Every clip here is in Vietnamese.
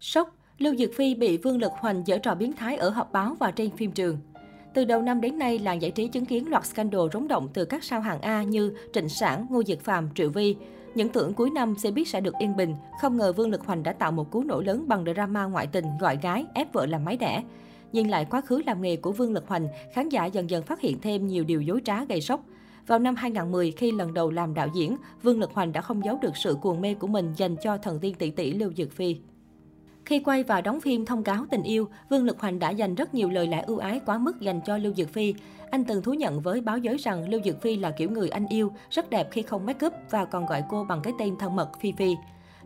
Sốc, Lưu Dược Phi bị Vương Lực Hoành dở trò biến thái ở họp báo và trên phim trường. Từ đầu năm đến nay, làng giải trí chứng kiến loạt scandal rúng động từ các sao hạng A như Trịnh Sản, Ngô Diệt Phạm, Triệu Vi. Những tưởng cuối năm sẽ biết sẽ được yên bình, không ngờ Vương Lực Hoành đã tạo một cú nổ lớn bằng drama ngoại tình gọi gái, ép vợ làm máy đẻ. Nhìn lại quá khứ làm nghề của Vương Lực Hoành, khán giả dần dần phát hiện thêm nhiều điều dối trá gây sốc. Vào năm 2010, khi lần đầu làm đạo diễn, Vương Lực Hoành đã không giấu được sự cuồng mê của mình dành cho thần tiên tỷ tỷ Lưu Dược Phi. Khi quay và đóng phim Thông cáo tình yêu, Vương Lực Hoành đã dành rất nhiều lời lẽ ưu ái quá mức dành cho Lưu Dược Phi. Anh từng thú nhận với báo giới rằng Lưu Dược Phi là kiểu người anh yêu, rất đẹp khi không make up và còn gọi cô bằng cái tên thân mật Phi Phi.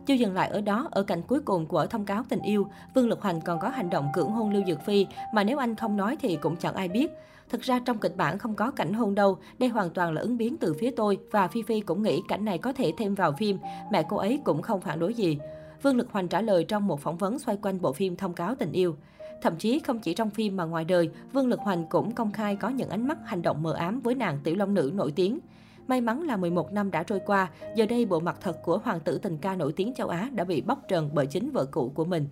Chưa dừng lại ở đó, ở cảnh cuối cùng của thông cáo tình yêu, Vương Lực Hoành còn có hành động cưỡng hôn Lưu Dược Phi mà nếu anh không nói thì cũng chẳng ai biết. Thực ra trong kịch bản không có cảnh hôn đâu, đây hoàn toàn là ứng biến từ phía tôi và Phi Phi cũng nghĩ cảnh này có thể thêm vào phim, mẹ cô ấy cũng không phản đối gì. Vương Lực Hoành trả lời trong một phỏng vấn xoay quanh bộ phim Thông cáo tình yêu. Thậm chí không chỉ trong phim mà ngoài đời, Vương Lực Hoành cũng công khai có những ánh mắt hành động mờ ám với nàng tiểu long nữ nổi tiếng. May mắn là 11 năm đã trôi qua, giờ đây bộ mặt thật của hoàng tử tình ca nổi tiếng châu Á đã bị bóc trần bởi chính vợ cũ của mình.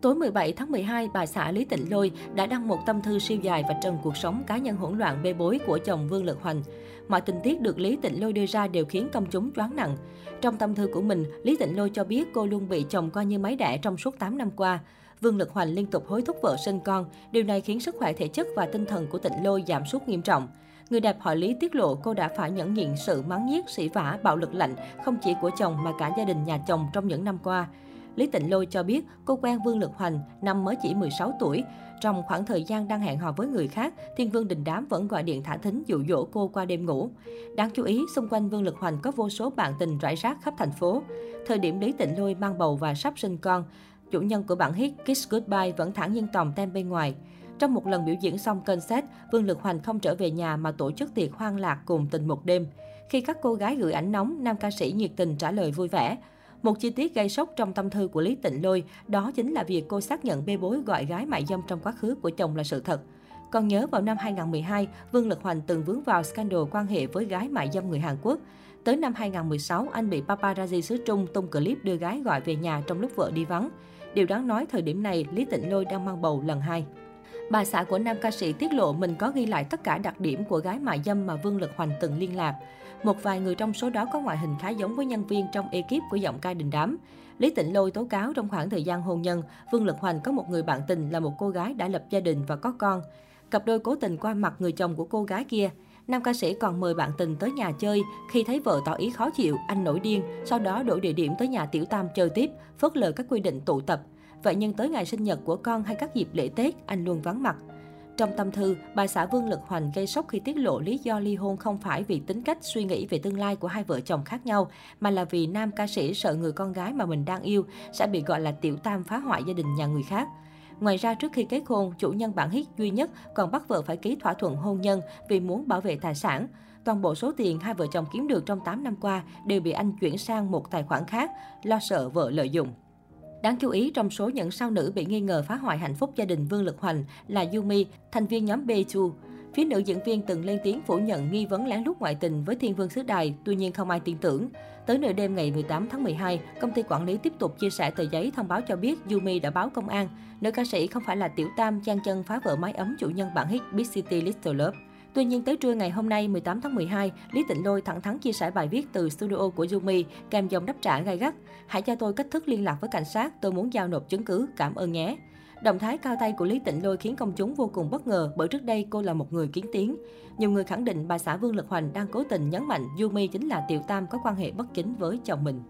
Tối 17 tháng 12, bà xã Lý Tịnh Lôi đã đăng một tâm thư siêu dài và trần cuộc sống cá nhân hỗn loạn bê bối của chồng Vương Lực Hoành. Mọi tình tiết được Lý Tịnh Lôi đưa ra đều khiến công chúng choáng nặng. Trong tâm thư của mình, Lý Tịnh Lôi cho biết cô luôn bị chồng coi như máy đẻ trong suốt 8 năm qua. Vương Lực Hoành liên tục hối thúc vợ sinh con, điều này khiến sức khỏe thể chất và tinh thần của Tịnh Lôi giảm sút nghiêm trọng. Người đẹp họ Lý tiết lộ cô đã phải nhẫn nhịn sự mắng nhiếc, sỉ vả, bạo lực lạnh không chỉ của chồng mà cả gia đình nhà chồng trong những năm qua. Lý Tịnh Lôi cho biết cô quen Vương Lực Hoành năm mới chỉ 16 tuổi. Trong khoảng thời gian đang hẹn hò với người khác, Thiên Vương Đình Đám vẫn gọi điện thả thính dụ dỗ cô qua đêm ngủ. Đáng chú ý, xung quanh Vương Lực Hoành có vô số bạn tình rải rác khắp thành phố. Thời điểm Lý Tịnh Lôi mang bầu và sắp sinh con, chủ nhân của bản hit Kiss Goodbye vẫn thẳng nhiên tòm tem bên ngoài. Trong một lần biểu diễn xong concert, Vương Lực Hoành không trở về nhà mà tổ chức tiệc hoang lạc cùng tình một đêm. Khi các cô gái gửi ảnh nóng, nam ca sĩ nhiệt tình trả lời vui vẻ. Một chi tiết gây sốc trong tâm thư của Lý Tịnh Lôi, đó chính là việc cô xác nhận bê bối gọi gái mại dâm trong quá khứ của chồng là sự thật. Còn nhớ vào năm 2012, Vương Lực Hoành từng vướng vào scandal quan hệ với gái mại dâm người Hàn Quốc. Tới năm 2016, anh bị paparazzi xứ Trung tung clip đưa gái gọi về nhà trong lúc vợ đi vắng. Điều đáng nói thời điểm này, Lý Tịnh Lôi đang mang bầu lần hai. Bà xã của nam ca sĩ tiết lộ mình có ghi lại tất cả đặc điểm của gái mại dâm mà Vương Lực Hoành từng liên lạc. Một vài người trong số đó có ngoại hình khá giống với nhân viên trong ekip của giọng ca đình đám. Lý Tịnh Lôi tố cáo trong khoảng thời gian hôn nhân, Vương Lực Hoành có một người bạn tình là một cô gái đã lập gia đình và có con. Cặp đôi cố tình qua mặt người chồng của cô gái kia. Nam ca sĩ còn mời bạn tình tới nhà chơi. Khi thấy vợ tỏ ý khó chịu, anh nổi điên, sau đó đổi địa điểm tới nhà Tiểu Tam chơi tiếp, phớt lờ các quy định tụ tập. Vậy nhưng tới ngày sinh nhật của con hay các dịp lễ Tết, anh luôn vắng mặt. Trong tâm thư, bà xã Vương Lực Hoành gây sốc khi tiết lộ lý do ly hôn không phải vì tính cách suy nghĩ về tương lai của hai vợ chồng khác nhau, mà là vì nam ca sĩ sợ người con gái mà mình đang yêu sẽ bị gọi là tiểu tam phá hoại gia đình nhà người khác. Ngoài ra, trước khi kết hôn, chủ nhân bản hit duy nhất còn bắt vợ phải ký thỏa thuận hôn nhân vì muốn bảo vệ tài sản. Toàn bộ số tiền hai vợ chồng kiếm được trong 8 năm qua đều bị anh chuyển sang một tài khoản khác, lo sợ vợ lợi dụng. Đáng chú ý, trong số những sao nữ bị nghi ngờ phá hoại hạnh phúc gia đình Vương Lực Hoành là Yumi, thành viên nhóm B2. Phía nữ diễn viên từng lên tiếng phủ nhận nghi vấn lén lút ngoại tình với Thiên Vương xứ Đài, tuy nhiên không ai tin tưởng. Tới nửa đêm ngày 18 tháng 12, công ty quản lý tiếp tục chia sẻ tờ giấy thông báo cho biết Yumi đã báo công an. Nữ ca sĩ không phải là tiểu tam chan chân phá vỡ mái ấm chủ nhân bản hit Big City Little Love. Tuy nhiên tới trưa ngày hôm nay 18 tháng 12, Lý Tịnh Lôi thẳng thắn chia sẻ bài viết từ studio của Yumi kèm dòng đáp trả gay gắt. Hãy cho tôi cách thức liên lạc với cảnh sát, tôi muốn giao nộp chứng cứ, cảm ơn nhé. Động thái cao tay của Lý Tịnh Lôi khiến công chúng vô cùng bất ngờ bởi trước đây cô là một người kiến tiếng. Nhiều người khẳng định bà xã Vương Lực Hoành đang cố tình nhấn mạnh Yumi chính là tiểu tam có quan hệ bất chính với chồng mình.